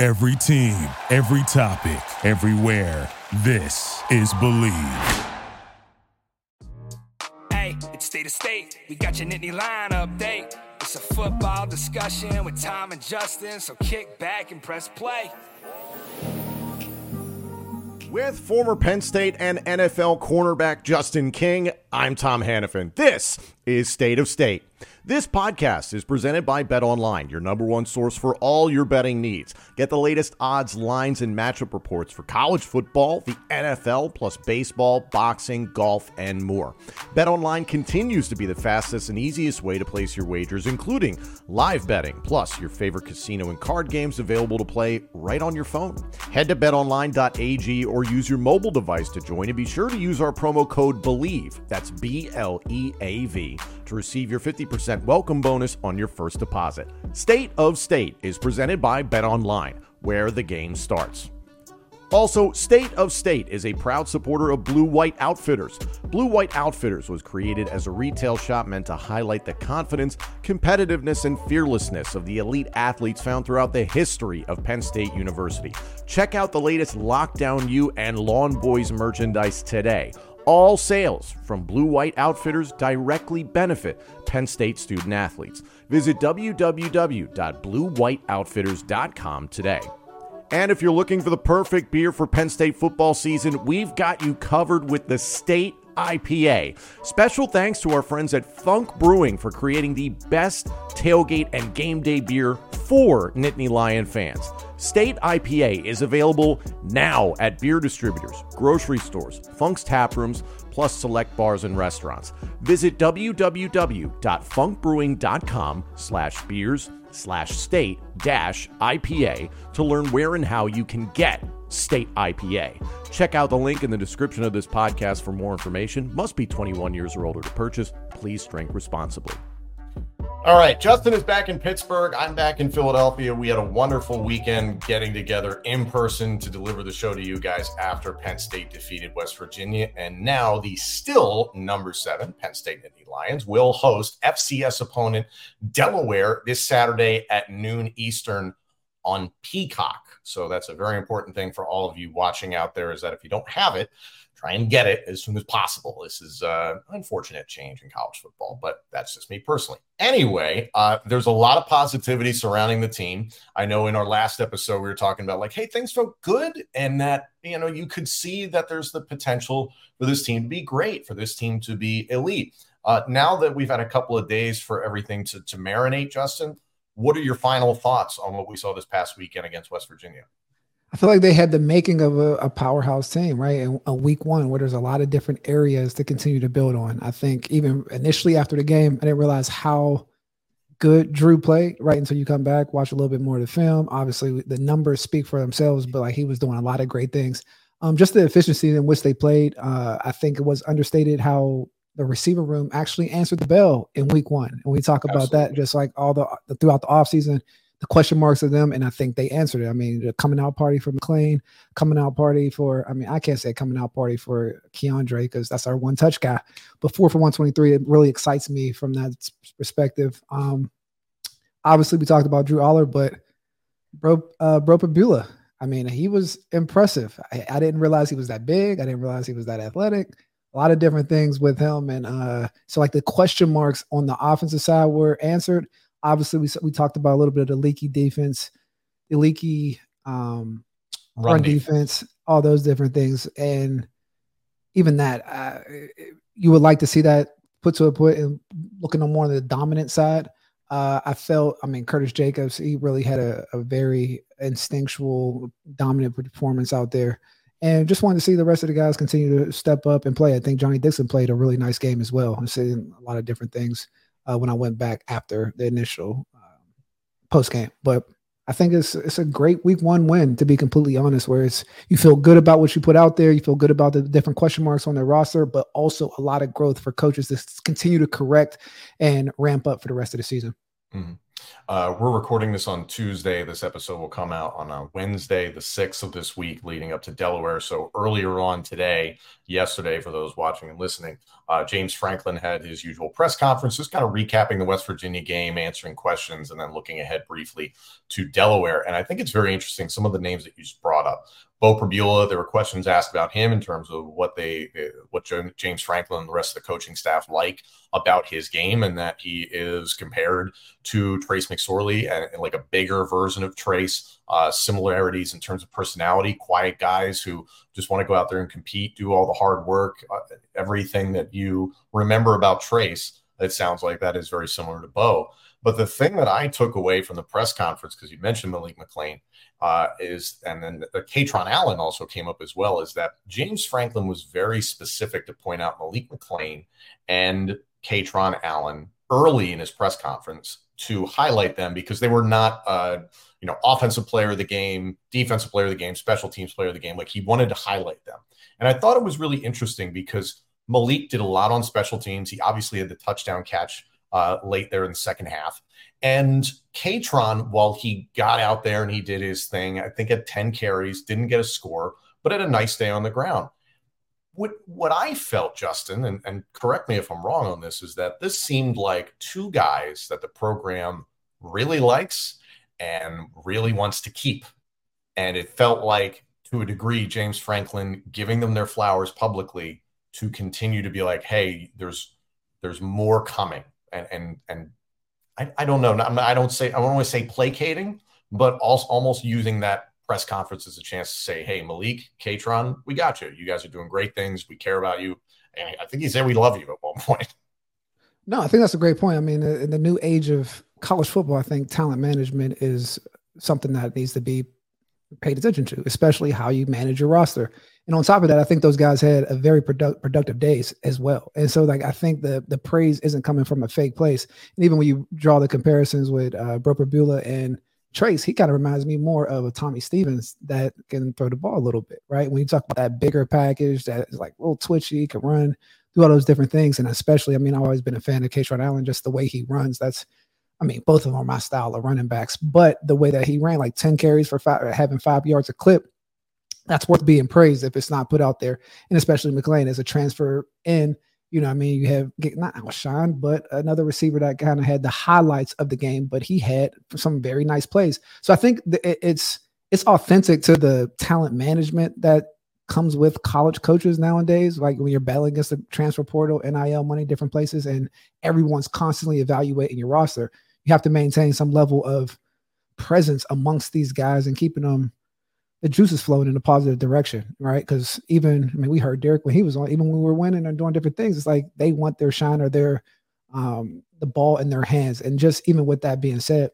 Every team, every topic, everywhere. This is Bleav. Hey, it's state of state. We got your Nittany Lion update. It's a football discussion with Tom and Justin, so kick back and press play. With former Penn State and NFL cornerback Justin King, I'm Tom Hannafin. This is State of State. This podcast is presented by Bet Online, your number one source for all your betting needs. Get the latest odds, lines, and matchup reports for college football, the NFL, plus baseball, boxing, golf, and more. Bet Online continues to be the fastest and easiest way to place your wagers, including live betting, plus your favorite casino and card games available to play right on your phone. Head to betonline.ag or use your mobile device to join and be sure to use our promo code BELIEVE. That's B L E A V to receive your 50% welcome bonus on your first deposit. State of State is presented by Bet Online, where the game starts. Also, State of State is a proud supporter of Blue White Outfitters. Blue White Outfitters was created as a retail shop meant to highlight the confidence, competitiveness, and fearlessness of the elite athletes found throughout the history of Penn State University. Check out the latest Lockdown U and Lawn Boys merchandise today. All sales from Blue White Outfitters directly benefit Penn State student athletes. Visit www.bluewhiteoutfitters.com today. And if you're looking for the perfect beer for Penn State football season, we've got you covered with the State IPA. Special thanks to our friends at Funk Brewing for creating the best tailgate and game day beer for Nittany Lion fans. State IPA is available now at beer distributors, grocery stores, Funk's tap rooms, plus select bars and restaurants. Visit www.funkbrewing.com slash beers slash state dash IPA to learn where and how you can get State IPA. Check out the link in the description of this podcast for more information. Must be 21 years or older to purchase. Please drink responsibly. All right, Justin is back in Pittsburgh. I'm back in Philadelphia. We had a wonderful weekend getting together in person to deliver the show to you guys after Penn State defeated West Virginia. And now the still number seven Penn State Nittany Lions will host FCS opponent Delaware this Saturday at noon Eastern on Peacock. So that's a very important thing for all of you watching out there is that if you don't have it, try and get it as soon as possible. This is uh, unfortunate change in college football, but that's just me personally. Anyway, uh, there's a lot of positivity surrounding the team. I know in our last episode we were talking about like, hey, things felt good, and that you know you could see that there's the potential for this team to be great, for this team to be elite. Uh, now that we've had a couple of days for everything to, to marinate, Justin, what are your final thoughts on what we saw this past weekend against West Virginia? I feel like they had the making of a, a powerhouse team, right? In a week one, where there's a lot of different areas to continue to build on. I think even initially after the game, I didn't realize how good Drew played, right? Until you come back, watch a little bit more of the film. Obviously, the numbers speak for themselves, but like he was doing a lot of great things. Um, just the efficiency in which they played, uh, I think it was understated how the receiver room actually answered the bell in week one. And we talk about Absolutely. that just like all the, the throughout the offseason the question marks of them, and I think they answered it. I mean, the coming out party for McClain, coming out party for, I mean, I can't say coming out party for Keandre because that's our one touch guy, but four for 123, it really excites me from that perspective. Um, obviously, we talked about Drew Allar, but Bro, uh, Bro Pribula, I mean, he was impressive. I, I, didn't realize he was that big. I didn't realize he was that athletic. A lot of different things with him, and uh, so like the question marks on the offensive side were answered obviously we we talked about a little bit of the leaky defense, the leaky um, run, run defense. defense, all those different things, and even that uh, you would like to see that put to a point and looking on more on the dominant side. Uh, I felt, I mean, Curtis Jacobs, he really had a, a very instinctual, dominant performance out there. And just wanted to see the rest of the guys continue to step up and play. I think Johnny Dixon played a really nice game as well. I'm seeing a lot of different things uh, when I went back after the initial um, post game. But I think it's it's a great week one win to be completely honest, where it's you feel good about what you put out there, you feel good about the different question marks on their roster, but also a lot of growth for coaches to continue to correct and ramp up for the rest of the season. Mm-hmm. Uh, we're recording this on Tuesday. This episode will come out on uh, Wednesday, the 6th of this week, leading up to Delaware. So earlier on today, yesterday, for those watching and listening, uh, James Franklin had his usual press conference, just kind of recapping the West Virginia game, answering questions, and then looking ahead briefly to Delaware. And I think it's very interesting, some of the names that you just brought up. Beau Pribula, there were questions asked about him in terms of what they, what James Franklin and the rest of the coaching staff like about his game, and that he is compared to Trace McSorley and, and like a bigger version of Trace. Uh, similarities in terms of personality, quiet guys who just want to go out there and compete, do all the hard work, uh, everything that you remember about Trace. It sounds like that is very similar to Beau. But the thing that I took away from the press conference, because you mentioned Malik McClain, uh, is, and then uh, Kaytron Allen also came up as well, is that James Franklin was very specific to point out Malik McClain and Kaytron Allen early in his press conference to highlight them because they were not, uh, you know, offensive player of the game, defensive player of the game, special teams player of the game. Like he wanted to highlight them. And I thought it was really interesting because Malik did a lot on special teams. He obviously had the touchdown catch uh, late there in the second half. And Kaytron, while he got out there and he did his thing, I think had 10 carries, didn't get a score, but had a nice day on the ground. What, what I felt, Justin, and, and correct me if I'm wrong on this, is that this seemed like two guys that the program really likes and really wants to keep. And it felt like, to a degree, James Franklin giving them their flowers publicly to continue to be like, hey, there's there's more coming and and and I, I don't know. I don't say I don't want to say placating, but also almost using that press conference as a chance to say, "Hey, Malik, Kaytron, we got you. You guys are doing great things. We care about you." And I think he said, "We love you." At one point. No, I think that's a great point. I mean, in the new age of college football, I think talent management is something that needs to be paid attention to, especially how you manage your roster. And on top of that, I think those guys had a very product, productive days as well. And so, like, I think the the praise isn't coming from a fake place. And even when you draw the comparisons with uh, Pribula and Trace, he kind of reminds me more of a Tommy Stevens that can throw the ball a little bit, right? When you talk about that bigger package that is like a little twitchy, can run, do all those different things. And especially, I mean, I've always been a fan of Kaytron Allen, just the way he runs. That's, I mean, both of them are my style of running backs, but the way that he ran, like 10 carries for five, having five yards a clip, that's worth being praised if it's not put out there. And especially McClain as a transfer in, you know, I mean, you have not Alshon, but another receiver that kind of had the highlights of the game, but he had some very nice plays. So I think it's it's authentic to the talent management that comes with college coaches nowadays. Like when you're battling against the transfer portal, NIL money, different places, and everyone's constantly evaluating your roster. You have to maintain some level of presence amongst these guys and keeping them the juices flowing in a positive direction, right? Because even I mean, we heard Derek when he was on, even when we were winning and doing different things, it's like they want their shine or their um the ball in their hands. And just even with that being said,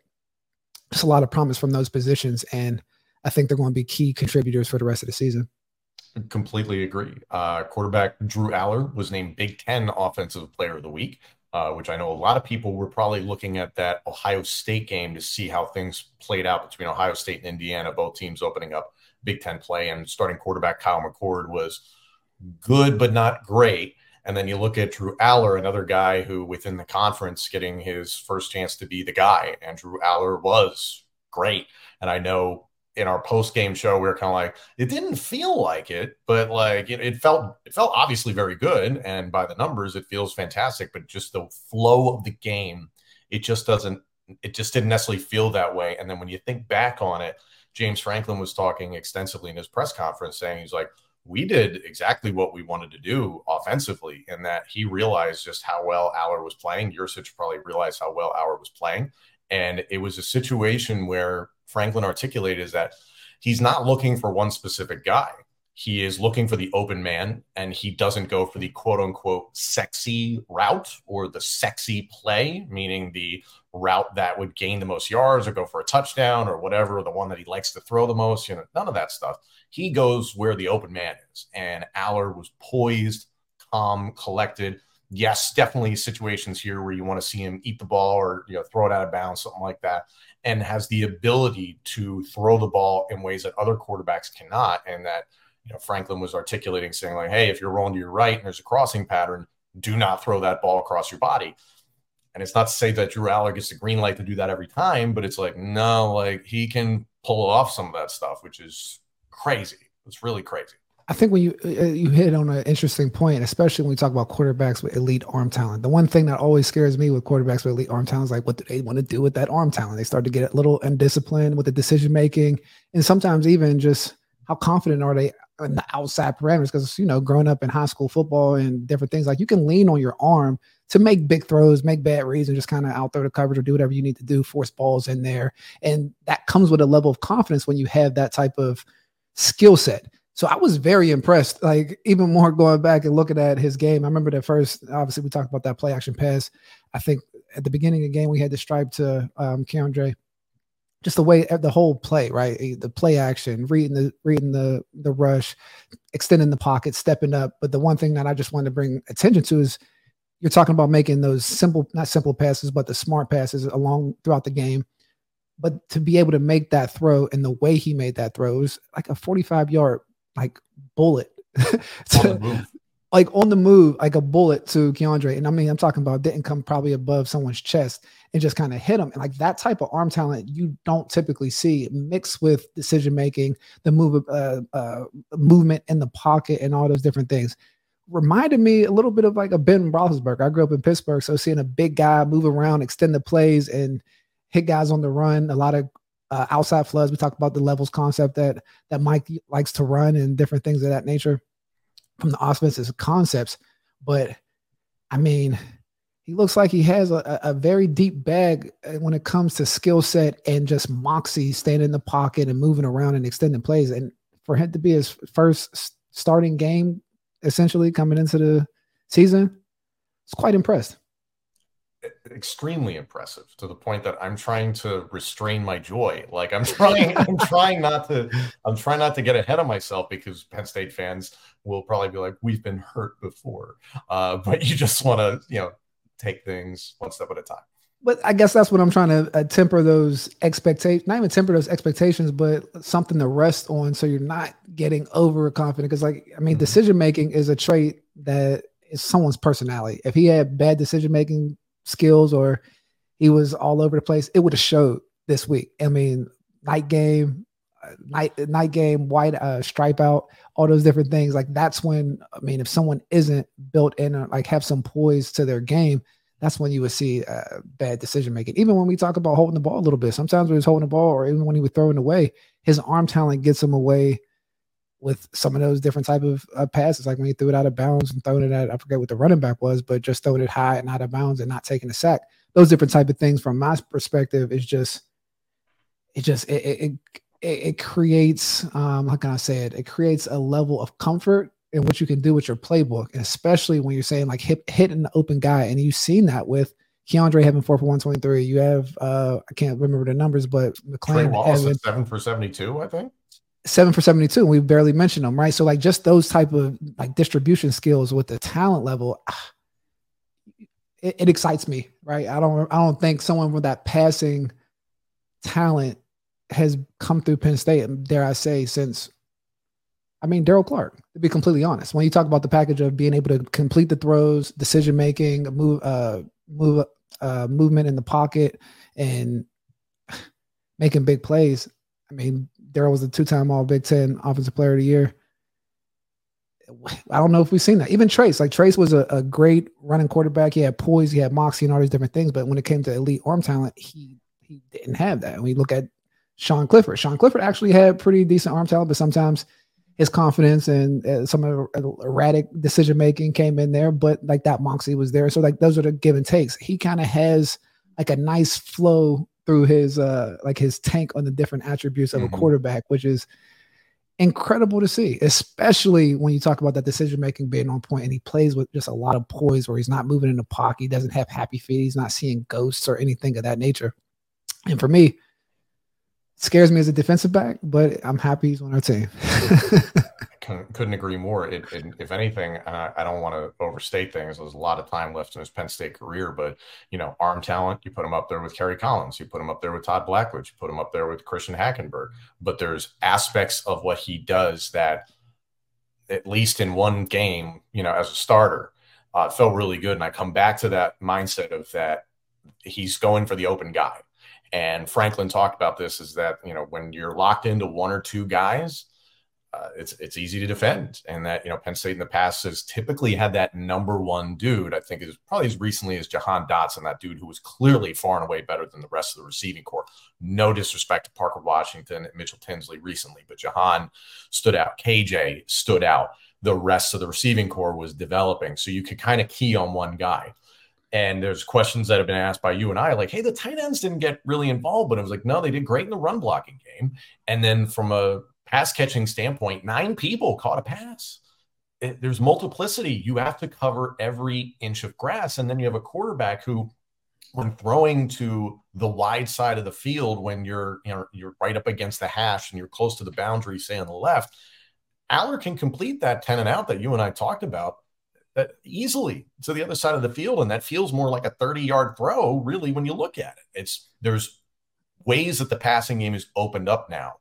just a lot of promise from those positions. And I think they're going to be key contributors for the rest of the season. Completely agree. Uh, quarterback Drew Allar was named Big Ten Offensive Player of the Week, Uh, which I know a lot of people were probably looking at that Ohio State game to see how things played out between Ohio State and Indiana, both teams opening up Big Ten play, and starting quarterback Kyle McCord was good but not great. And then you look at Drew Allar, another guy who within the conference getting his first chance to be the guy. And Drew Allar was great. And I know in our post game show, we were kind of like, it didn't feel like it, but like it, it, felt it felt obviously very good. And by the numbers, it feels fantastic. But just the flow of the game, it just doesn't it just didn't necessarily feel that way. And then when you think back on it, James Franklin was talking extensively in his press conference, saying he's like, we did exactly what we wanted to do offensively, and that he realized just how well Allar was playing. Yurcich probably realized how well Allar was playing. And it was a situation where Franklin articulated is that he's not looking for one specific guy. He is looking for the open man, and he doesn't go for the quote unquote sexy route or the sexy play, meaning the route that would gain the most yards or go for a touchdown or whatever, the one that he likes to throw the most, you know, none of that stuff. He goes where the open man is. And Allar was poised, calm, collected. Yes, definitely situations here where you want to see him eat the ball or you know throw it out of bounds, something like that. And has the ability to throw the ball in ways that other quarterbacks cannot. And that, you know, Franklin was articulating saying, like, hey, if you're rolling to your right and there's a crossing pattern, do not throw that ball across your body. And it's not to say that Drew Allar gets the green light to do that every time, but it's like, no, like he can pull off some of that stuff, which is crazy. It's really crazy. I think when you uh, you hit on an interesting point, especially when we talk about quarterbacks with elite arm talent. The one thing that always scares me with quarterbacks with elite arm talent is like, what do they want to do with that arm talent? They start to get a little undisciplined with the decision making, and sometimes even just how confident are they in the outside parameters? Because you know, growing up in high school football and different things, like you can lean on your arm to make big throws, make bad reads, and just kind of out throw the coverage or do whatever you need to do, force balls in there, and that comes with a level of confidence when you have that type of skill set. So I was very impressed. Like even more going back and looking at his game. I remember the first. Obviously, we talked about that play action pass. I think at the beginning of the game we had the stripe to um, Keandre. Just the way the whole play, right? Eh, the play action, reading the reading the the rush, extending the pocket, stepping up. But the one thing that I just wanted to bring attention to is you're talking about making those simple, not simple passes, but the smart passes along throughout the game. But to be able to make that throw and the way he made that throw was like a 45 yard like bullet to, like on the move, like a bullet to Keandre. And I mean, I'm talking about didn't come probably above someone's chest and just kind of hit him. And like that type of arm talent you don't typically see mixed with decision making, the move, uh, uh, movement in the pocket, and all those different things. Reminded me a little bit of like a Ben Roethlisberger. I grew up in Pittsburgh, so seeing a big guy move around, extend the plays, and hit guys on the run. A lot of uh, outside floods. We talked about the levels concept that that Mike likes to run and different things of that nature from the offensive concepts. But I mean, he looks like he has a, a very deep bag uh, when it comes to skill set and just moxie, staying in the pocket and moving around and extending plays. And for him to be his first starting game, essentially coming into the season, it's quite impressed extremely impressive to the point that I'm trying to restrain my joy. Like I'm trying, I'm trying not to, I'm trying not to get ahead of myself because Penn State fans will probably be like, "We've been hurt before," uh, but you just want to, you know, take things one step at a time. But I guess that's what I'm trying to uh, temper those expectations. Not even temper those expectations, but something to rest on, so you're not getting overconfident. Because, like, I mean, mm-hmm. decision making is a trait that is someone's personality. If he had bad decision making skills or he was all over the place, it would have showed this week. I mean, night game, uh, night night game, white uh, stripe out, all those different things. Like that's when I mean, if someone isn't built in, or like have some poise to their game, that's when you would see uh, bad decision making. Even when we talk about holding the ball a little bit, sometimes when he's holding the ball, or even when he was throwing away, his arm talent gets him away with some of those different type of uh, passes, like when he threw it out of bounds and throwing it at I forget what the running back was, but just throwing it high and out of bounds and not taking a sack. Those different type of things, from my perspective, is just it just it it, it, it creates um how can I say it? It creates a level of comfort in what you can do with your playbook, and especially when you're saying like hit hitting the open guy, and you've seen that with Keandre having four for 123. You have uh I can't remember the numbers, but McClain having seven for 72, I think seven for 72 and we barely mentioned them right? So like just those type of like distribution skills with the talent level ah, it, it, excites me right? I don't i don't think someone with that passing talent has come through penn state dare i say since i mean daryl clark to be completely honest. When you talk about the package of being able to complete the throws decision making move uh move uh movement in the pocket and making big plays i mean Daryl was a two-time All Big Ten Offensive Player of the Year. I don't know if we've seen that. Even Trace, like Trace was a, a great running quarterback. He had poise, he had moxie, and all these different things. But when it came to elite arm talent, he he didn't have that. And we look at Sean Clifford. Sean Clifford actually had pretty decent arm talent, but sometimes his confidence and uh, some erratic decision making came in there. But like that moxie was there. So like those are the give and takes. He kind of has like a nice flow through his uh like his tank on the different attributes of mm-hmm. a quarterback, which is incredible to see, especially when you talk about that decision making being on point and he plays with just a lot of poise where he's not moving in the pocket, he doesn't have happy feet, he's not seeing ghosts or anything of that nature. And for me, scares me as a defensive back, but I'm happy he's on our team. couldn't agree more. It, it, if anything, I, I don't want to overstate things. There's a lot of time left in his Penn State career, but you know, arm talent, you put him up there with Kerry Collins, you put him up there with Todd Blackledge, you put him up there with Christian Hackenberg. But there's aspects of what he does that, at least in one game, you know, as a starter, uh, felt really good. And I come back to that mindset of that he's going for the open guy. And Franklin talked about this: is that you know when you're locked into one or two guys uh, it's it's easy to defend, and that you know Penn State in the past has typically had that number one dude. I think is probably as recently as Jahan Dotson, that dude who was clearly far and away better than the rest of the receiving corps. No disrespect to Parker Washington and Mitchell Tinsley recently, but Jahan stood out. KJ stood out. The rest of the receiving corps was developing, so you could kind of key on one guy. And there's questions that have been asked by you and I, like, hey, the tight ends didn't get really involved, but it was like, no, they did great in the run blocking game. And then from a pass catching standpoint, nine people caught a pass. It, there's multiplicity. You have to cover every inch of grass. And then you have a quarterback who, when throwing to the wide side of the field, when you're you know you're right up against the hash and you're close to the boundary, say on the left, Allar can complete that 10 and out that you and I talked about that easily to the other side of the field. And that feels more like a 30 yard throw, really, when you look at it. It's there's ways that the passing game is opened up now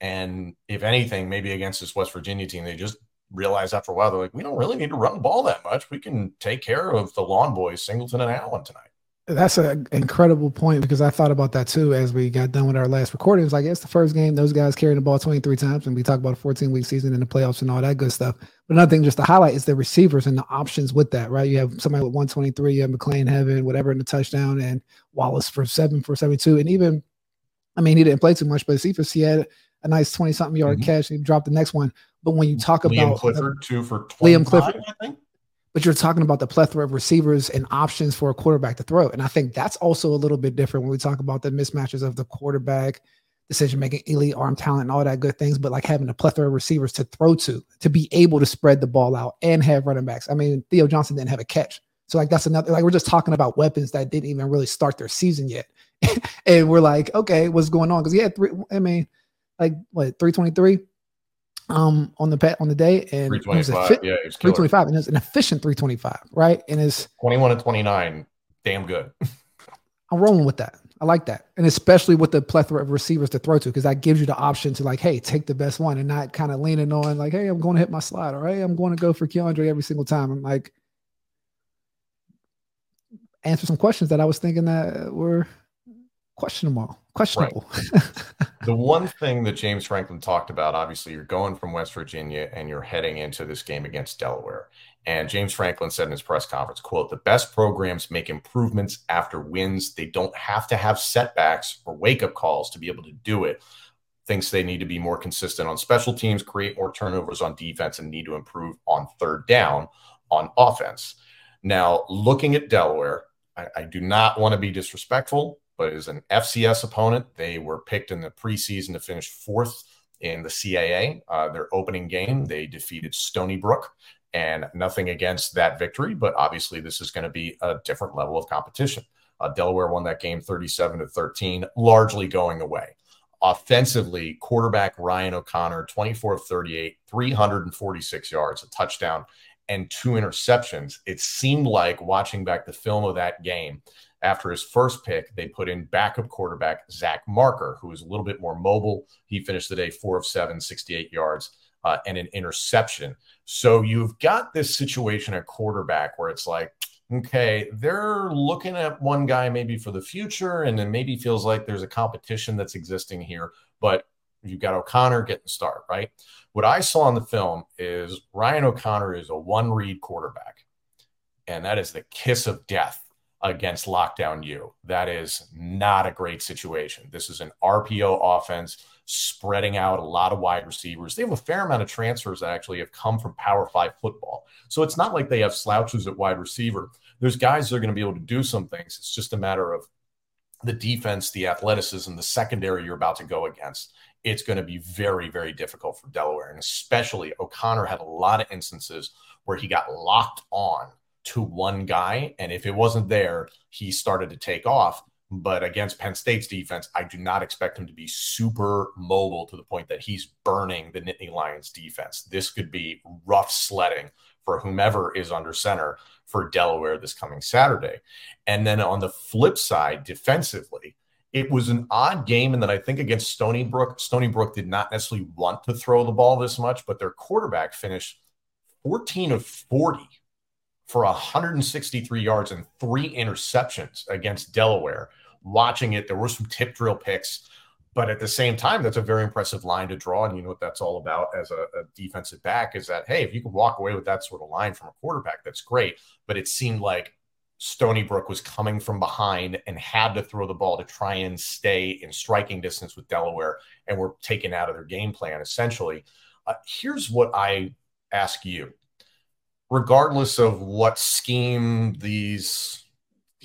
and if anything, maybe against this West Virginia team, they just realized after a while, they're like, we don't really need to run the ball that much. We can take care of the lawn boys, Singleton and Allen tonight. That's an incredible point because I thought about that too as we got done with our last recording. It was like, it's the first game, those guys carrying the ball 23 times, and we talk about a 14 week season and the playoffs and all that good stuff. But another thing just to highlight is the receivers and the options with that, right? You have somebody with 123, you have McClain Heaven, whatever in the touchdown, and Wallace for seven for 72. And even, I mean, he didn't play too much, but Cephas, he had a nice 20 something yard mm-hmm. catch and dropped the next one. But when you talk Liam about Clifford, the, two for Liam Clifford, I think. But you're talking about the plethora of receivers and options for a quarterback to throw. And I think that's also a little bit different when we talk about the mismatches of the quarterback, decision making, elite arm talent, and all that good things. But like having a plethora of receivers to throw to, to be able to spread the ball out and have running backs. I mean, Theo Johnson didn't have a catch. So like that's another like we're just talking about weapons that didn't even really start their season yet. and we're like, okay, what's going on? Because he had three, I mean, like what 323 um on the pet on the day? And 325 fit, yeah 325 and it's an efficient 325 right? And it's 21 and 29 damn good. I'm rolling with that. I like that. And especially with the plethora of receivers to throw to because that gives you the option to like hey take the best one and not kind of leaning on like hey i'm going to hit my slide or hey, i'm going to go for keandre every single time. I'm like answer some questions that i was thinking that were questionable questionable. Right. the one thing that james franklin talked about obviously you're going from west virginia and you're heading into this game against delaware. And james franklin said in his press conference quote the best programs make improvements after wins. They don't have to have setbacks or wake-up calls to be able to do it. Thinks they need to be more consistent on special teams create more turnovers on defense and need to improve on third down on offense. Now looking at delaware I, I do not want to be disrespectful but is an FCS opponent. They were picked in the preseason to finish fourth in the CAA. Uh, their opening game, they defeated Stony Brook, and nothing against that victory, but obviously this is going to be a different level of competition. Uh, Delaware won that game 37 to 13, largely going away. Offensively, quarterback Ryan O'Connor, 24 of 38, 346 yards, a touchdown, and two interceptions. It seemed like watching back the film of that game after his first pick, they put in backup quarterback Zach Marker, who is a little bit more mobile. He finished the day four of seven, 68 yards, uh, and an interception. So you've got this situation at quarterback where it's like, okay, they're looking at one guy maybe for the future, and then maybe feels like there's a competition that's existing here. But you've got O'Connor getting the start, right? What I saw in the film is Ryan O'Connor is a one read quarterback, and that is the kiss of death against lockdown U. That is not a great situation. This is an RPO offense spreading out a lot of wide receivers. They have a fair amount of transfers that actually have come from Power Five football. So it's not like they have slouches at wide receiver. There's guys that are going to be able to do some things. It's just a matter of the defense, the athleticism, the secondary you're about to go against. It's going to be very, very difficult for Delaware. And especially O'Connor had a lot of instances where he got locked on to one guy. And if it wasn't there, he started to take off. But against Penn State's defense, I do not expect him to be super mobile to the point that he's burning the Nittany Lions defense. This could be rough sledding for whomever is under center for Delaware this coming Saturday. And then on the flip side, defensively, it was an odd game and that I think against Stony Brook, Stony Brook did not necessarily want to throw the ball this much, but their quarterback finished 14 of 40 for 163 yards and three interceptions against Delaware. Watching it, there were some tip drill picks, but at the same time, that's a very impressive line to draw. And you know what that's all about as a, a defensive back is that, hey, if you can walk away with that sort of line from a quarterback, that's great. But it seemed like Stony Brook was coming from behind and had to throw the ball to try and stay in striking distance with Delaware and were taken out of their game plan essentially. Uh, here's what I ask you regardless of what scheme these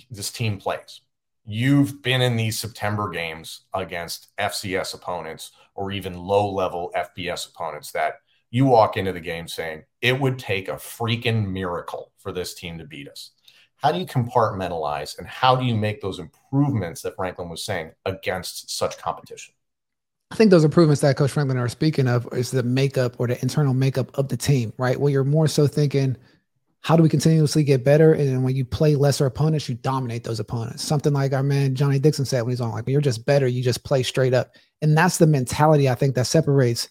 this team plays you've been in these september games against fcs opponents or even low level fbs opponents that you walk into the game saying it would take a freaking miracle for this team to beat us. How do you compartmentalize and how do you make those improvements that franklin was saying against such competition I think those improvements that Coach Franklin are speaking of is the makeup or the internal makeup of the team, right? Where you're more so thinking, how do we continuously get better? And when you play lesser opponents, you dominate those opponents. Something like our man Johnny Dixon said when he's on, like, when you're just better, you just play straight up. And that's the mentality I think that separates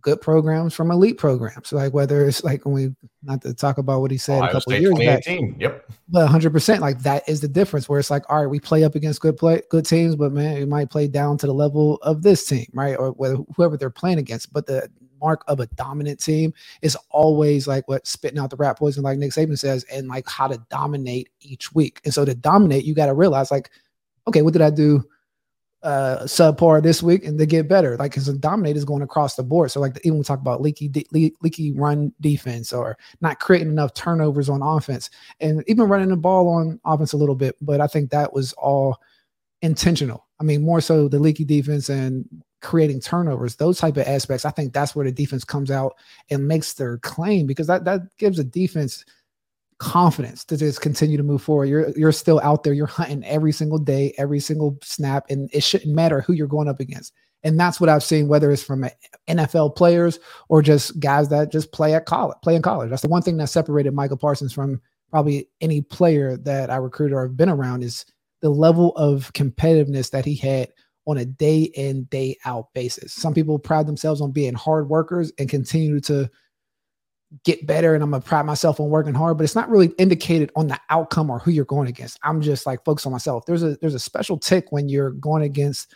good programs from elite programs. Like whether it's like when we not to talk about what he said Ohio a couple State years back. Yep. But 100 percent like that is the difference. Where it's like, all right, we play up against good play good teams, but man, we might play down to the level of this team, right? Or whether whoever they're playing against. But the mark of a dominant team is always like what spitting out the rat poison, like Nick Saban says, and like how to dominate each week. And so to dominate, you got to realize like, okay, what did I do? Uh, subpar this week and they get better. Like his dominate is going across the board. So like even we talk about leaky de- le- leaky run defense or not creating enough turnovers on offense and even running the ball on offense a little bit. But I think that was all intentional. I mean, more so the leaky defense and creating turnovers, those type of aspects. I think that's where the defense comes out and makes their claim because that that gives a defense – confidence to just continue to move forward. You're you're still out there. You're hunting every single day, every single snap, and it shouldn't matter who you're going up against. And that's what I've seen, whether it's from NFL players or just guys that just play at college, play in college. That's the one thing that separated Micah Parsons from probably any player that I recruited or have been around is the level of competitiveness that he had on a day in, day out basis. Some people pride themselves on being hard workers and continue to get better and I'm gonna pride myself on working hard, but it's not really indicated on the outcome or who you're going against. I'm just like focused on myself. There's a there's a special tick when you're going against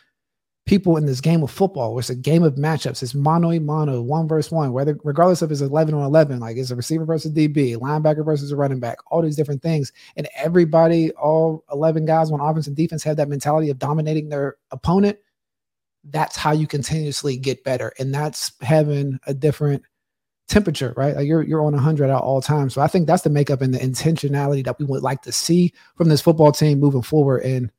people in this game of football. Where it's a game of matchups. It's mano a mano, one versus one, whether regardless of it's 11 on 11, like it's a receiver versus DB, linebacker versus a running back, all these different things. And everybody, all 11 guys on offense and defense have that mentality of dominating their opponent. That's how you continuously get better. And that's having a different – temperature, right? Like you're you're on 100 at all times. So I think that's the makeup and the intentionality that we would like to see from this football team moving forward, and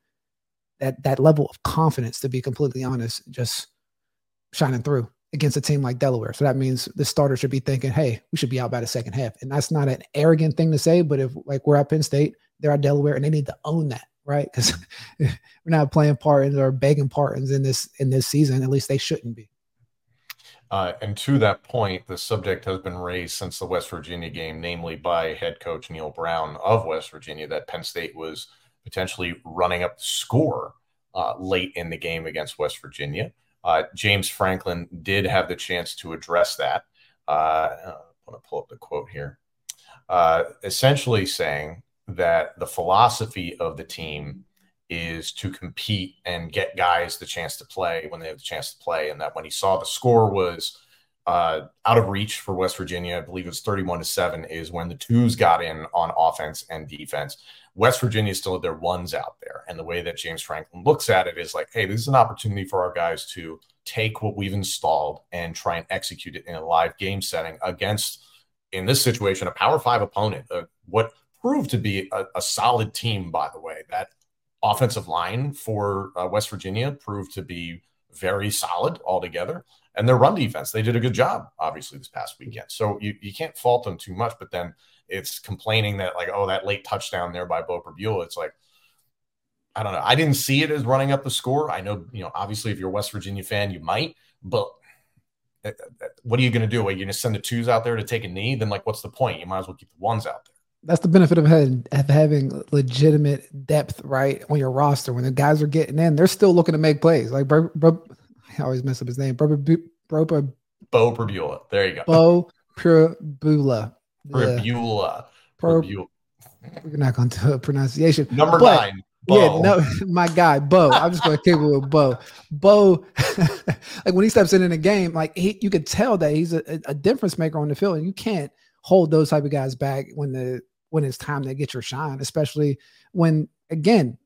that that level of confidence, to be completely honest, just shining through against a team like Delaware. So that means the starter should be thinking, "Hey, we should be out by the second half," and that's not an arrogant thing to say. But if like we're at Penn State, they're at Delaware, and they need to own that, right? Because we're not playing partners or begging partners in this in this season. At least they shouldn't be. Uh, and to that point, the subject has been raised since the West Virginia game, namely by head coach Neal Brown of West Virginia, that Penn State was potentially running up the score uh, late in the game against West Virginia. Uh, James Franklin did have the chance to address that. Uh, I want to pull up the quote here. Uh, essentially saying that the philosophy of the team is to compete and get guys the chance to play when they have the chance to play. And that when he saw the score was uh, out of reach for West Virginia, I believe it was 31 to 7, is when the twos got in on offense and defense. West Virginia still had their ones out there. And the way that James Franklin looks at it is like, hey, this is an opportunity for our guys to take what we've installed and try and execute it in a live game setting against, in this situation, a power five opponent, uh, what proved to be a, a solid team, by the way. That offensive line for uh, West Virginia proved to be very solid altogether. And their run defense, they did a good job, obviously, this past weekend. So you, you can't fault them too much, but then it's complaining that, like, oh, that late touchdown there by Beau Pribula. It's like, I don't know. I didn't see it as running up the score. I know, you know, obviously if you're a West Virginia fan, you might, but uh, uh, what are you going to do? Are you going to send the twos out there to take a knee? Then, like, what's the point? You might as well keep the ones out there. That's the benefit of having, of having legitimate depth, right, on your roster. When the guys are getting in, they're still looking to make plays. Like, bro, bro I always mess up his name. Bro, bro, bro, bro Beau Pribula. There you go. Beau Pribula. Pribula. Pribula. We're not going to pronunciation. Number but, nine. Beau. Yeah, no, my guy, Beau. I'm just going to keep it with Beau. Beau, like when he steps in in a game, like he, you could tell that he's a, a difference maker on the field, and you can't hold those type of guys back when the when it's time to get your shine, especially when again,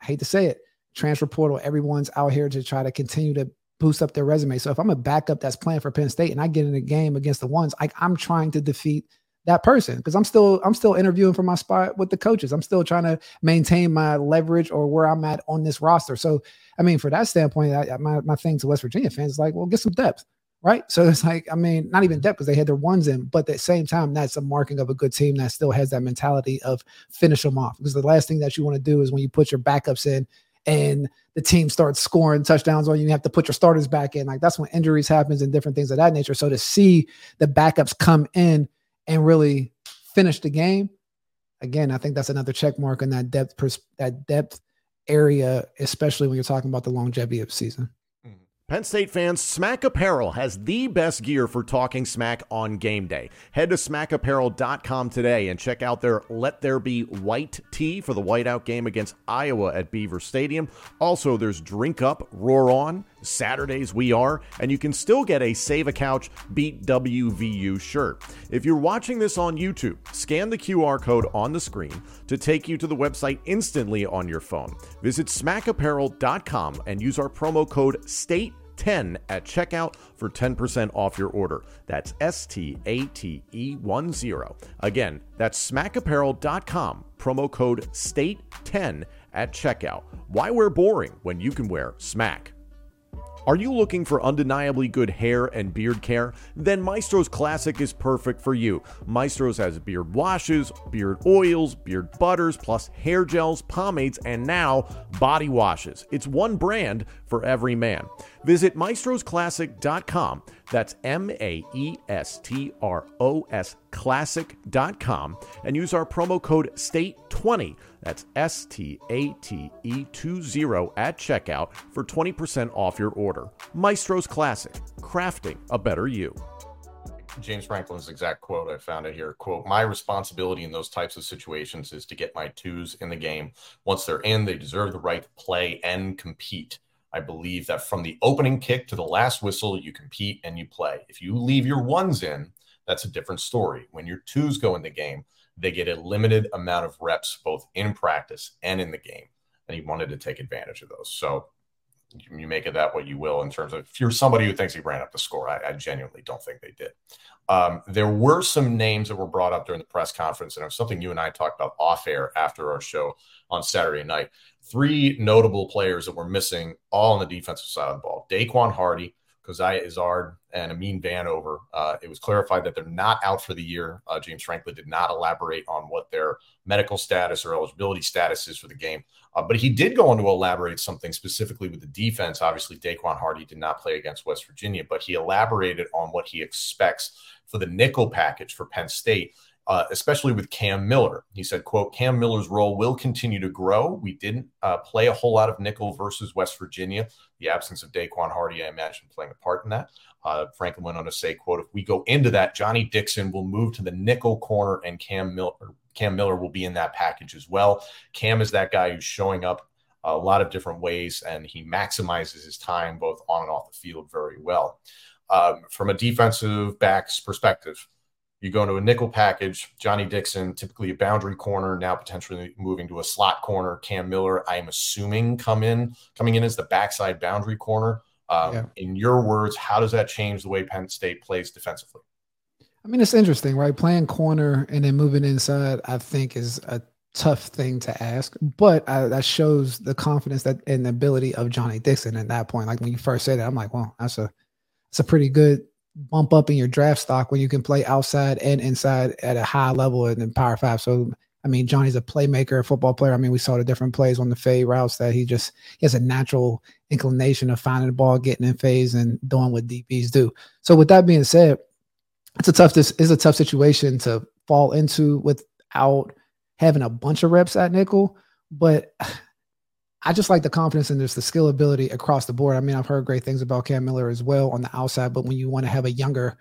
I hate to say it, transfer portal, everyone's out here to try to continue to boost up their resume. So if I'm a backup that's playing for Penn State and I get in a game against the ones, I'm trying to defeat that person because I'm still I'm still interviewing for my spot with the coaches. I'm still trying to maintain my leverage or where I'm at on this roster. So I mean, for that standpoint, I, my my thing to West Virginia fans is like, well, get some depth, right? So it's like, I mean, not even depth because they had their ones in, but at the same time, that's a marking of a good team that still has that mentality of finish them off. Because the last thing that you want to do is when you put your backups in and the team starts scoring touchdowns on you, you have to put your starters back in. Like that's when injuries happens and different things of that nature. So to see the backups come in and really finish the game, again, I think that's another check mark in that depth pers- that depth area, especially when you're talking about the longevity of season. Penn State fans, Smack Apparel has the best gear for talking smack on game day. Head to smackapparel.com today and check out their Let There Be White tee for the whiteout game against Iowa at Beaver Stadium. Also, there's Drink Up, Roar On, Saturdays We Are, and you can still get a Save a Couch Beat WVU shirt. If you're watching this on YouTube, scan the QR code on the screen to take you to the website instantly on your phone. Visit smackapparel.com and use our promo code STATE 10 at checkout for 10% off your order. That's S T A T E 1 0. Again, that's smackapparel.com, promo code STATE10 at checkout. Why wear boring when you can wear smack? Are you looking for undeniably good hair and beard care? Then Maestro's Classic is perfect for you. Maestro's has beard washes, beard oils, beard butters, plus hair gels, pomades, and now body washes. It's one brand for every man. Visit maestrosclassic.com. That's M A E S T R O S classic.com and use our promo code STATE20. That's S T A T E 20 at checkout for 20% off your order. Maestro's Classic, crafting a better you. James Franklin's exact quote, I found it here. Quote, my responsibility in those types of situations is to get my twos in the game. Once they're in, they deserve the right to play and compete. I believe that from the opening kick to the last whistle, you compete and you play. If you leave your ones in, that's a different story. When your twos go in the game, they get a limited amount of reps both in practice and in the game. And he wanted to take advantage of those. So you make it that what you will in terms of if you're somebody who thinks he ran up the score, I, I genuinely don't think they did. Um, there were some names that were brought up during the press conference, and it was something you and I talked about off air after our show on Saturday night. Three notable players that were missing all on the defensive side of the ball Daequan Hardy, Coziahr Izzard, and Amin Vanover. Uh, it was clarified that they're not out for the year. Uh, James Franklin did not elaborate on what their medical status or eligibility status is for the game. Uh, but he did go on to elaborate something specifically with the defense. Obviously, Daequan Hardy did not play against West Virginia, but he elaborated on what he expects for the nickel package for Penn State uh, especially with Cam Miller. He said, quote, Cam Miller's role will continue to grow. We didn't uh, play a whole lot of nickel versus West Virginia. The absence of Daequan Hardy, I imagine, playing a part in that. Uh, Franklin went on to say, quote, if we go into that, Johnny Dixon will move to the nickel corner and Cam Miller, Cam Miller will be in that package as well. Cam is that guy who's showing up a lot of different ways and he maximizes his time both on and off the field very well. Um, from a defensive backs perspective, you go into a nickel package, Johnny Dixon, typically a boundary corner, now potentially moving to a slot corner. Cam Miller, I am assuming come in coming in as the backside boundary corner. Um, yeah. In your words, how does that change the way Penn State plays defensively? I mean, it's interesting, right? Playing corner and then moving inside, I think, is a tough thing to ask, but uh, that shows the confidence that and the ability of Johnny Dixon at that point. Like when you first said that, I'm like, well, that's a that's a pretty good bump up in your draft stock when you can play outside and inside at a high level and in Power Five. So I mean, Johnny's a playmaker, a football player. I mean, we saw the different plays on the fade routes that he just he has a natural inclination of finding the ball, getting in phase, and doing what DBs do. So, with that being said, it's a tough this is a tough situation to fall into without having a bunch of reps at nickel. But I just like the confidence and just the skill ability across the board. I mean, I've heard great things about Cam Miller as well on the outside, but when you want to have a younger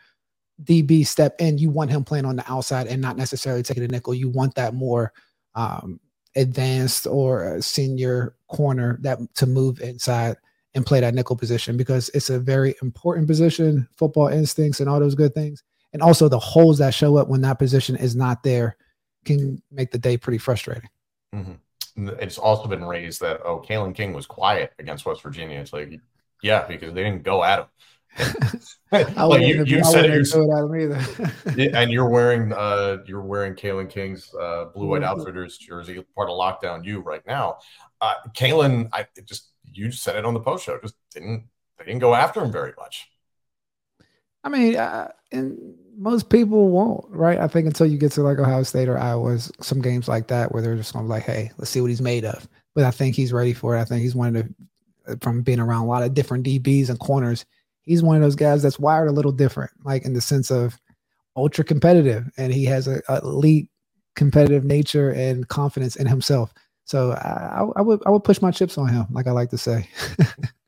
DB step in, you want him playing on the outside and not necessarily taking a nickel. You want that more um, advanced or senior corner that to move inside and play that nickel position because it's a very important position, football instincts and all those good things. And also the holes that show up when that position is not there can make the day pretty frustrating. Mm-hmm. It's also been raised that, oh, Kalen King was quiet against West Virginia. It's like, yeah, because they didn't go at him. like you, you said it yourself, and you're wearing uh, you're wearing Kalen King's uh, blue white mm-hmm. outfitters jersey, part of lockdown. You right now, uh, Kalen. I just you said it on the post show. Just didn't they didn't go after him very much. I mean, and most people won't, right? I think until you get to like Ohio State or Iowa, some games like that where they're just going to be like, hey, let's see what he's made of. But I think he's ready for it. I think he's one of the, from being around a lot of different DBs and corners he's one of those guys that's wired a little different, like in the sense of ultra competitive, and he has a, a elite competitive nature and confidence in himself. So I, I, would I would push my chips on him, like I like to say.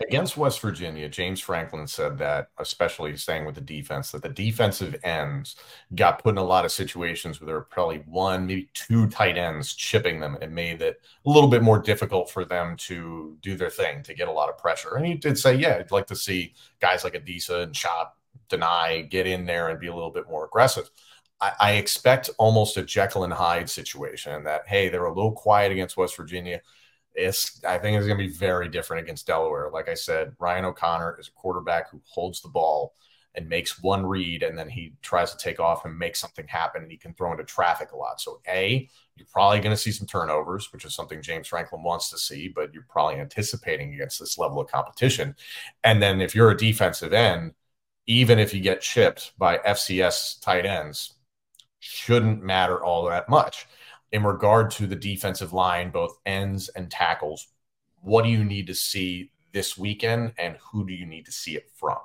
Against West Virginia, James Franklin said that, especially staying with the defense, that the defensive ends got put in a lot of situations where there were probably one, maybe two tight ends chipping them. It made it a little bit more difficult for them to do their thing, to get a lot of pressure. And he did say, yeah, I'd like to see guys like Adisa and Shot deny, get in there and be a little bit more aggressive. I, I expect almost a Jekyll and Hyde situation that, hey, they're a little quiet against West Virginia it's I think it's going to be very different against Delaware. Like I said, Ryan O'Connor is a quarterback who holds the ball and makes one read, and then he tries to take off and make something happen, and he can throw into traffic a lot. So, a you're probably going to see some turnovers, which is something James Franklin wants to see, but you're probably anticipating against this level of competition. And then if you're a defensive end, even if you get chipped by FCS tight ends, shouldn't matter all that much in regard to the defensive line, both ends and tackles, what do you need to see this weekend and who do you need to see it from?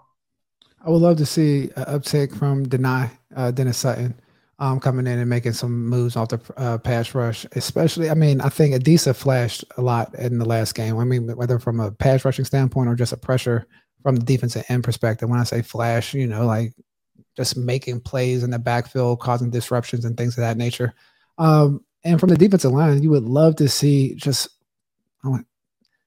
I would love to see an uptake from Dani, uh, Dennis Sutton um, coming in and making some moves off the uh, pass rush, especially. I mean, I think Adisa flashed a lot in the last game. I mean, whether from a pass rushing standpoint or just a pressure from the defensive end perspective. When I say flash, you know, like just making plays in the backfield, causing disruptions and things of that nature. Um, and from the defensive line, you would love to see just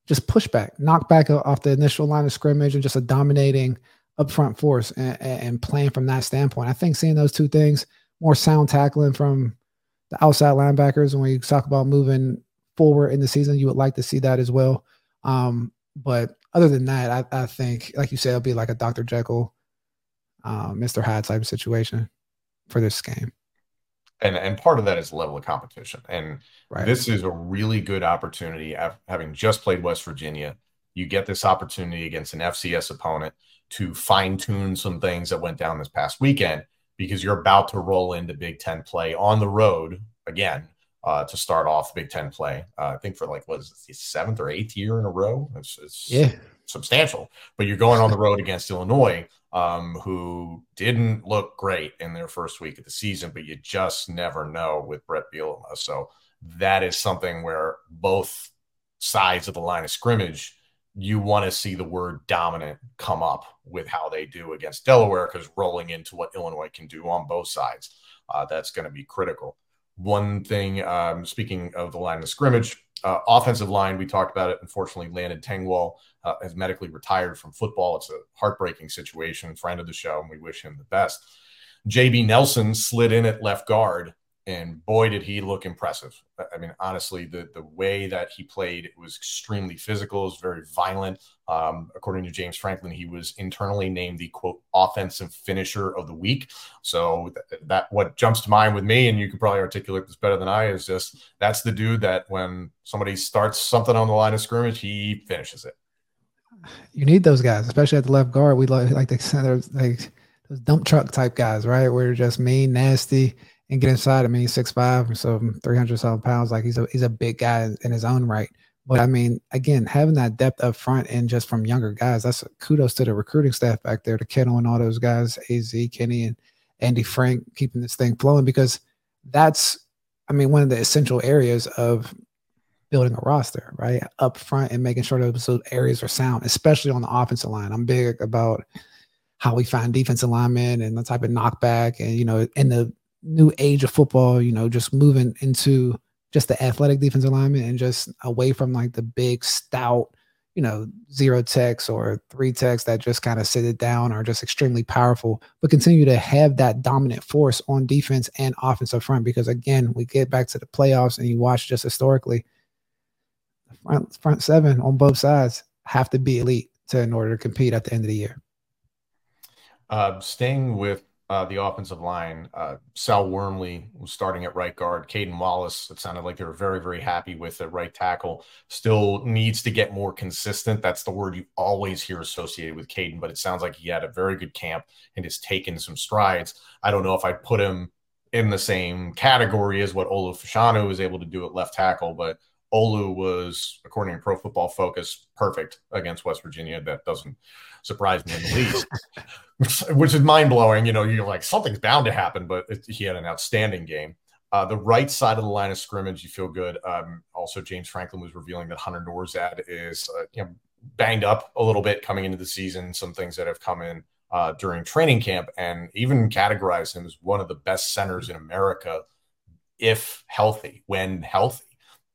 just pushback, knock back off the initial line of scrimmage, and just a dominating upfront force and, and playing from that standpoint. I think seeing those two things, more sound tackling from the outside linebackers, when we talk about moving forward in the season, you would like to see that as well. Um, but other than that, I, I, think, like you said, it'll be like a Dr. Jekyll, uh, Mr. Hyde type of situation for this game and and part of that is level of competition and right. this is a really good opportunity having just played west virginia you get this opportunity against an fcs opponent to fine tune some things that went down this past weekend because you're about to roll into big 10 play on the road again uh, to start off big 10 play uh, i think for like what is it the seventh or eighth year in a row it's, it's yeah substantial but you're going on the road against illinois um, who didn't look great in their first week of the season, but you just never know with Brett Bielema. So that is something where both sides of the line of scrimmage, you want to see the word dominant come up with how they do against Delaware because rolling into what Illinois can do on both sides, uh, that's going to be critical. One thing, um, speaking of the line of scrimmage, uh, offensive line, we talked about it. Unfortunately, Landon Tengwall uh, has medically retired from football. It's a heartbreaking situation. Friend of the show, and we wish him the best. JB Nelson slid in at left guard and boy did he look impressive. I mean honestly the the way that he played was extremely physical it was very violent. Um, according to james franklin he was internally named the quote offensive finisher of the week. So th- that what jumps to mind with me and you could probably articulate this better than i is just that's the dude that when somebody starts something on the line of scrimmage he finishes it. You need those guys especially at the left guard. We like like the center like those dump truck type guys right? They're just mean nasty and get inside. I mean, he's six five, so three hundred something pounds. Like he's a he's a big guy in his own right. But I mean, again, having that depth up front and just from younger guys, that's kudos to the recruiting staff back there, to Kittle and all those guys, Az, Kenny, and Andy Frank, keeping this thing flowing because that's, I mean, one of the essential areas of building a roster, right? Up front and making sure those areas are sound, especially on the offensive line. I'm big about how we find defensive linemen and the type of knockback and, you know, in the new age of football, you know, just moving into just the athletic defensive lineman and just away from like the big stout, you know, zero techs or three techs that just kind of sit it down or just extremely powerful, but continue to have that dominant force on defense and offensive front. Because again, we get back to the playoffs and you watch just historically, front front seven on both sides have to be elite to in order to compete at the end of the year. Uh, staying with uh, the offensive line. Uh, Sal Wormley was starting at right guard. Caedan Wallace, it sounded like they were very, very happy with the right tackle. Still needs to get more consistent. That's the word you always hear associated with Caedan, but it sounds like he had a very good camp and has taken some strides. I don't know if I'd put him in the same category as what Olu Fashanu was able to do at left tackle, but Olu was, according to Pro Football Focus, perfect against West Virginia. That doesn't surprise me in the least. which is mind blowing. You know, you're like something's bound to happen, but it, he had an outstanding game. Uh, the right side of the line of scrimmage, you feel good. Um, also, James Franklin was revealing that Hunter Nourzad is uh, you know banged up a little bit coming into the season. Some things that have come in uh, during training camp, and even categorize him as one of the best centers in America if healthy, when healthy.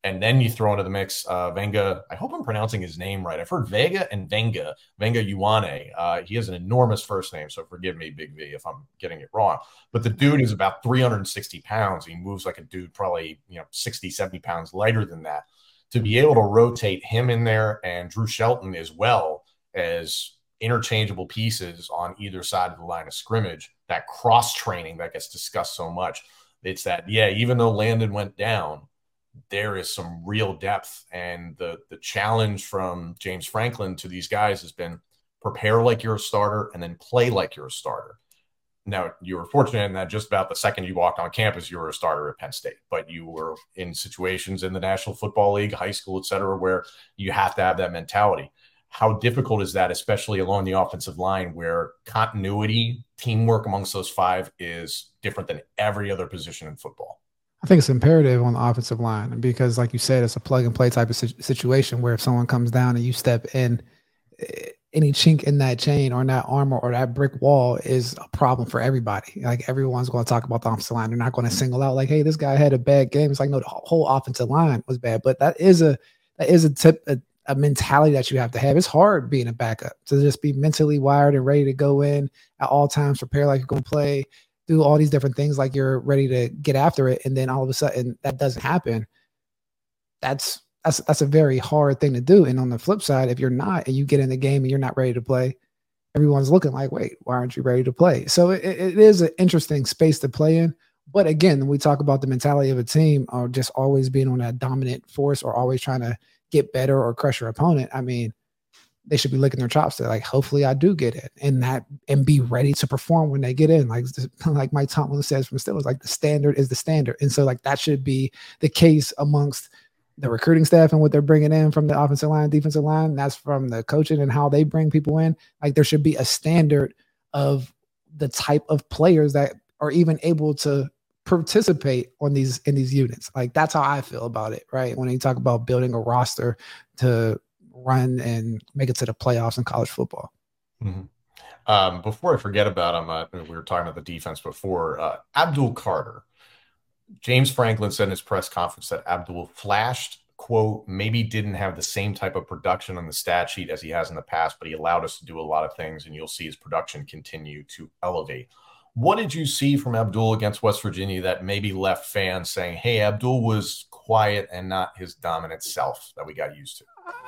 And then you throw into the mix uh, Venga. I hope I'm pronouncing his name right. I've heard Vega and Venga, Venga Ioane. Uh, he has an enormous first name, so forgive me, Big V, if I'm getting it wrong. But the dude is about 360 pounds. He moves like a dude probably you know 60, 70 pounds lighter than that. To be able to rotate him in there and Drew Shelton as well as interchangeable pieces on either side of the line of scrimmage, that cross training that gets discussed so much. It's that, yeah, even though Landon went down, there is some real depth. And the the challenge from James Franklin to these guys has been prepare like you're a starter and then play like you're a starter. Now you were fortunate in that just about the second you walked on campus, you were a starter at Penn State, but you were in situations in the National Football League, high school, et cetera, where you have to have that mentality. How difficult is that, especially along the offensive line, where continuity, teamwork amongst those five is different than every other position in football? I think it's imperative on the offensive line because, like you said, it's a plug and play type of situation where if someone comes down and you step in, eh, any chink in that chain or in that armor or that brick wall is a problem for everybody. Like everyone's going to talk about the offensive line. They're not going to single out like, "Hey, this guy had a bad game." It's like, no, the whole offensive line was bad. But that is a that is a tip a, a mentality that you have to have. It's hard being a backup to just be mentally wired and ready to go in at all times, prepare like you're going to play do all these different things like you're ready to get after it and then all of a sudden that doesn't happen that's that's that's a very hard thing to do. And on the flip side if you're not and you get in the game and you're not ready to play everyone's looking like wait why aren't you ready to play? So it, it is an interesting space to play in. But again we talk about the mentality of a team or just always being on that dominant force or always trying to get better or crush your opponent i mean they should be licking their chops. To like hopefully I do get it and that and be ready to perform when they get in. Like like Mike Tomlin says from Steelers like the standard is the standard. And so like that should be the case amongst the recruiting staff and what they're bringing in from the offensive line defensive line. That's from the coaching and how they bring people in. Like there should be a standard of the type of players that are even able to participate on these in these units. Like that's how I feel about it right? When you talk about building a roster to run and make it to the playoffs in college football. Mm-hmm. Um, before I forget about him, uh, we were talking about the defense before. Uh, Abdul Carter, James Franklin said in his press conference that Abdul flashed, quote, maybe didn't have the same type of production on the stat sheet as he has in the past, but he allowed us to do a lot of things, and you'll see his production continue to elevate. What did you see from Abdul against West Virginia that maybe left fans saying, hey, Abdul was quiet and not his dominant self that we got used to?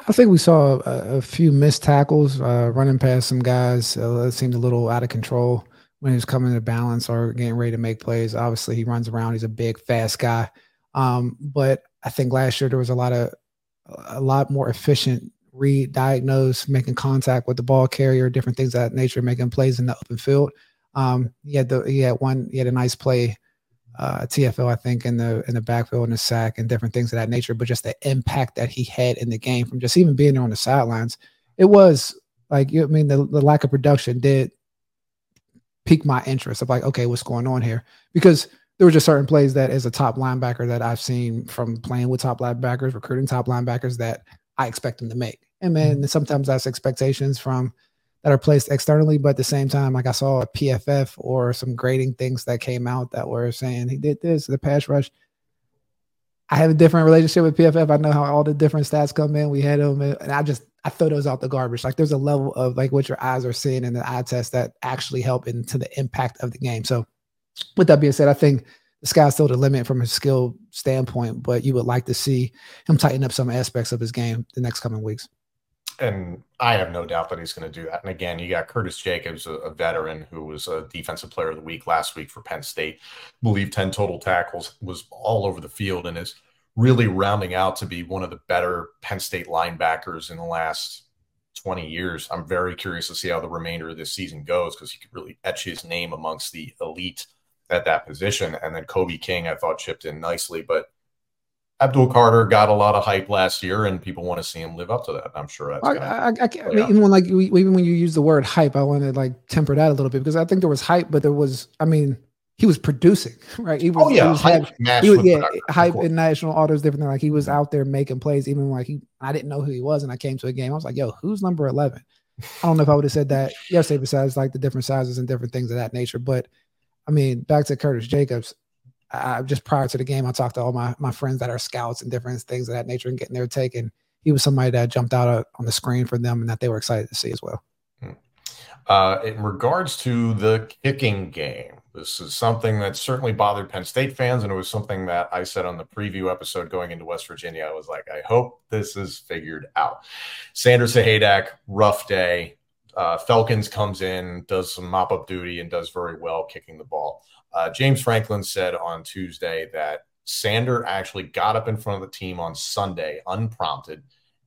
I think we saw a, a few missed tackles uh, running past some guys. Uh, it seemed a little out of control when he was coming to balance or getting ready to make plays. Obviously, he runs around. He's a big, fast guy. Um, but I think last year there was a lot of a lot more efficient read, diagnose, making contact with the ball carrier, different things of that nature, making plays in the open field. Um, he had the he had one he had a nice play uh, TFL, I think, in the in the backfield and the sack and different things of that nature. But just the impact that he had in the game from just even being there on the sidelines, it was like you I mean the, the lack of production did pique my interest of like, okay, what's going on here? Because there were just certain plays that as a top linebacker that I've seen from playing with top linebackers, recruiting top linebackers that I expect them to make. And man, mm-hmm. sometimes that's expectations from that are placed externally, but at the same time, like I saw a PFF or some grading things that came out that were saying he did this, the pass rush. I have a different relationship with PFF. I know how all the different stats come in. We had them, and I just I throw those out the garbage. Like there's a level of like what your eyes are seeing in the eye test that actually help into the impact of the game. So, with that being said, I think the sky's still the limit from a skill standpoint, but you would like to see him tighten up some aspects of his game the next coming weeks and I have no doubt that he's going to do that. And again, you got Curtis Jacobs, a, a, veteran who was a defensive player of the week last week for Penn State. Believe 10 total tackles, was all over the field, and is really rounding out to be one of the better Penn State linebackers in the last 20 years. I'm very curious to see how the remainder of this season goes because he could really etch his name amongst the elite at that position. And then Kobe King, I thought, chipped in nicely, but Abdul Carter got a lot of hype last year, and people want to see him live up to that. I'm sure that's. I, I, I, I mean, even when like even when you use the word hype, I want to like temper that a little bit because I think there was hype, but there was, I mean, he was producing, right? He oh, was, oh yeah, he was, hype, he was, yeah, hype in national autos different. Like he was out there making plays, even like he, I didn't know who he was, and I came to a game, I was like, yo, who's number eleven? I don't know if I would have said that yesterday, besides like the different sizes and different things of that nature. But I mean, back to Curtis Jacobs, just prior to the game, I talked to all my my friends that are scouts and different things of that nature and getting their take. And he was somebody that jumped out uh, on the screen for them and that they were excited to see as well. Hmm. Uh, in regards to the kicking game, this is something that certainly bothered Penn State fans, and it was something that I said on the preview episode going into West Virginia. I was like, I hope this is figured out. Sanders Sahaydak, rough day. Uh, Felkins comes in, does some mop up duty, and does very well kicking the ball. Uh, James Franklin said on Tuesday that Sander actually got up in front of the team on Sunday unprompted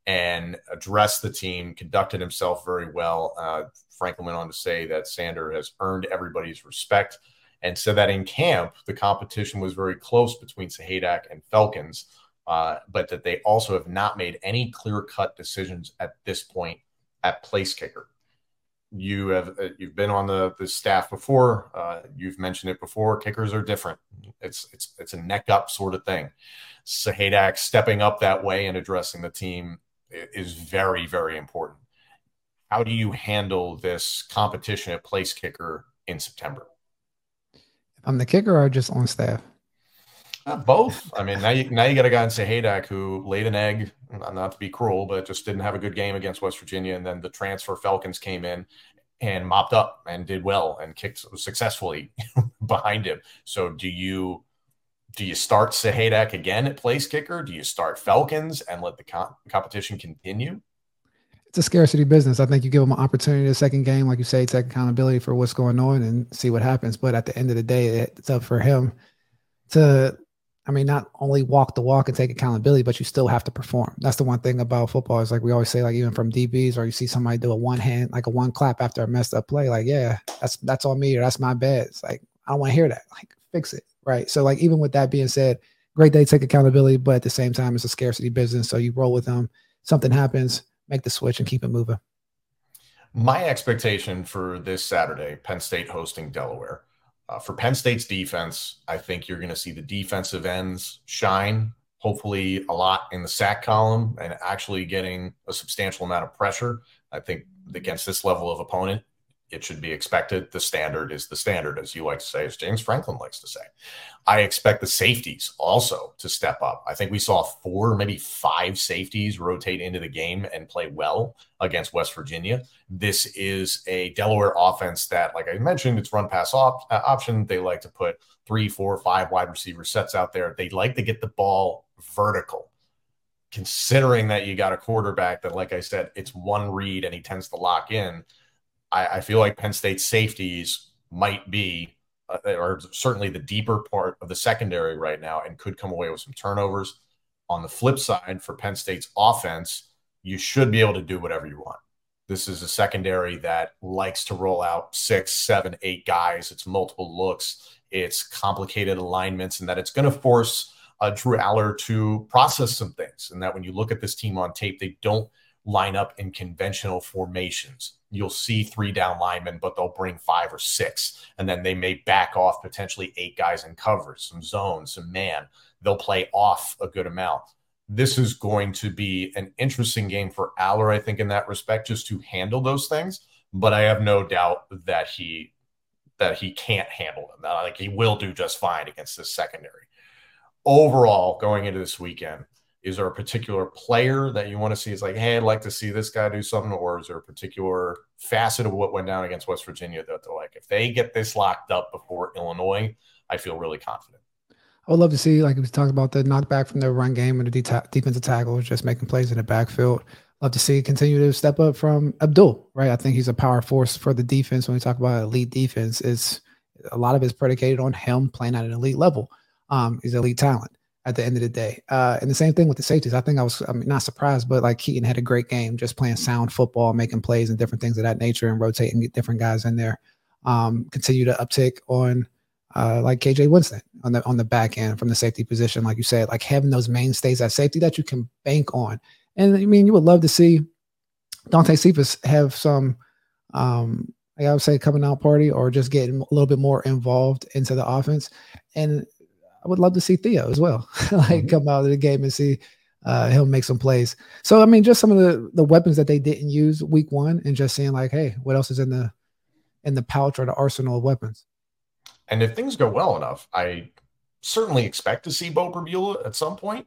and addressed the team, conducted himself very well. Uh, Franklin went on to say that Sander has earned everybody's respect and said that in camp, the competition was very close between Sahaydak and Felkins, uh, but that they also have not made any clear cut decisions at this point at place kicker you have uh, you've been on the the staff before. Uh, you've mentioned it before. Kickers are different. It's it's it's a neck up sort of thing. Sahaydak stepping up that way and addressing the team is very very important. How do you handle this competition at place kicker in September? I'm the kicker or just on staff? Uh, both. I mean, now you now you got a guy in Sahaydak who laid an egg, not to be cruel, but just didn't have a good game against West Virginia, and then the transfer Felkins came in and mopped up and did well and kicked successfully behind him. So do you do you start Sahaydak again at place kicker? Do you start Felkins and let the co- competition continue? It's a scarcity business. I think you give them an opportunity the second game, like you say, take accountability for what's going on and see what happens. But at the end of the day, it's up for him to I mean, not only walk the walk and take accountability, but you still have to perform. That's the one thing about football is like we always say, like even from DBs, or you see somebody do a one hand, like a one clap after a messed up play, like yeah, that's that's on me or that's my bad. It's like I don't want to hear that. Like fix it, right? So like even with that being said, great day take accountability, but at the same time, it's a scarcity business, so you roll with them. Something happens, make the switch and keep it moving. My expectation for this Saturday, Penn State hosting Delaware uh, for Penn State's defense, I think you're going to see the defensive ends shine, hopefully a lot in the sack column and actually getting a substantial amount of pressure. I think against this level of opponent, it should be expected. The standard is the standard, as you like to say, as James Franklin likes to say. I expect the safeties also to step up. I think we saw four, maybe five safeties rotate into the game and play well against West Virginia. This is a Delaware offense that, like I mentioned, it's run pass op- uh, option. They like to put three, four, five wide receiver sets out there. They like to get the ball vertical considering that you got a quarterback that, like I said, it's one read and he tends to lock in. I, I feel like Penn State safeties might be, uh, or certainly the deeper part of the secondary right now, and could come away with some turnovers. On the flip side, for Penn State's offense, you should be able to do whatever you want. This is a secondary that likes to roll out six, seven, eight guys. It's multiple looks. It's complicated alignments, and that it's going to force uh, Drew Allar to process some things. And that when you look at this team on tape, they don't line up in conventional formations. You'll see three down linemen, but they'll bring five or six. And then they may back off potentially eight guys in coverage, some zones, some man. They'll play off a good amount. This is going to be an interesting game for Allar, I think, in that respect, just to handle those things. But I have no doubt that he that he can't handle them. I like he will do just fine against this secondary overall going into this weekend, is there a particular player that you want to see? It's like, hey, I'd like to see this guy do something, or is there a particular facet of what went down against West Virginia that they're like, if they get this locked up before Illinois, I feel really confident. I would love to see, like we talked about, the knockback from the run game and the de- defensive tackles, just making plays in the backfield. Love to see continue to step up from Abdul, right? I think he's a power force for the defense. When we talk about elite defense, is a lot of it is predicated on him playing at an elite level. Um, he's elite talent at the end of the day. Uh, and the same thing with the safeties. I think I was I mean, not surprised, but like Keaton had a great game, just playing sound football, making plays and different things of that nature, and rotating different guys in there. Um, continue to uptick on uh, like KJ Winston on the on the back end from the safety position, like you said, like having those mainstays at safety that you can bank on. And I mean, you would love to see Dante Cephas have some, um, like I would say, coming out party or just getting a little bit more involved into the offense. And I would love to see Theo as well, like mm-hmm. come out of the game and see uh, he'll make some plays. So I mean, just some of the the weapons that they didn't use week one, and just seeing like, hey, what else is in the in the pouch or the arsenal of weapons. And if things go well enough, I certainly expect to see Beau Pribula at some point.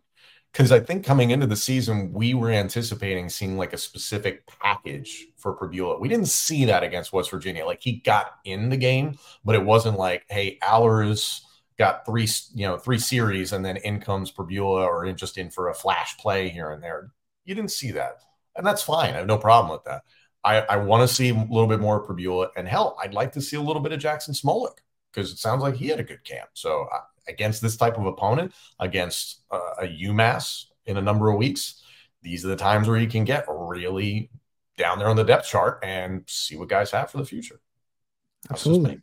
Because I think coming into the season, we were anticipating seeing like a specific package for Pribula. We didn't see that against West Virginia. Like he got in the game, but it wasn't like, hey, Allar's got three, you know, three series and then in comes Pribula or in just in for a flash play here and there. You didn't see that. And that's fine. I have no problem with that. I, I want to see a little bit more Pribula. And hell, I'd like to see a little bit of Jackson Smolik because it sounds like he had a good camp. So uh, against this type of opponent, against uh, a UMass in a number of weeks, these are the times where you can get really down there on the depth chart and see what guys have for the future. Absolutely.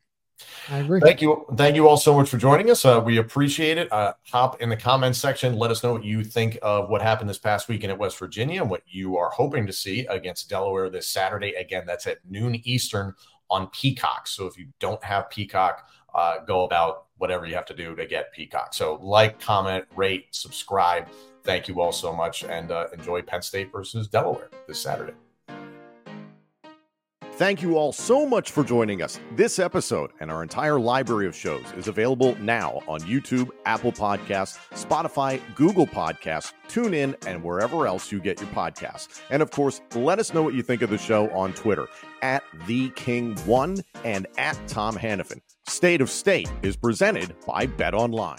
I agree. Thank you. Thank you all so much for joining us. Uh, we appreciate it. Uh, hop in the comments section. Let us know what you think of what happened this past weekend at West Virginia and what you are hoping to see against Delaware this Saturday. Again, that's at noon Eastern on Peacock. So if you don't have Peacock, uh, go about whatever you have to do to get Peacock. So like, comment, rate, subscribe. Thank you all so much and uh, enjoy Penn State versus Delaware this Saturday. Thank you all so much for joining us. This episode and our entire library of shows is available now on YouTube, Apple Podcasts, Spotify, Google Podcasts, TuneIn, and wherever else you get your podcasts. And of course, let us know what you think of the show on Twitter at the King One and at Tom Hannafin. State of State is presented by Bet Online.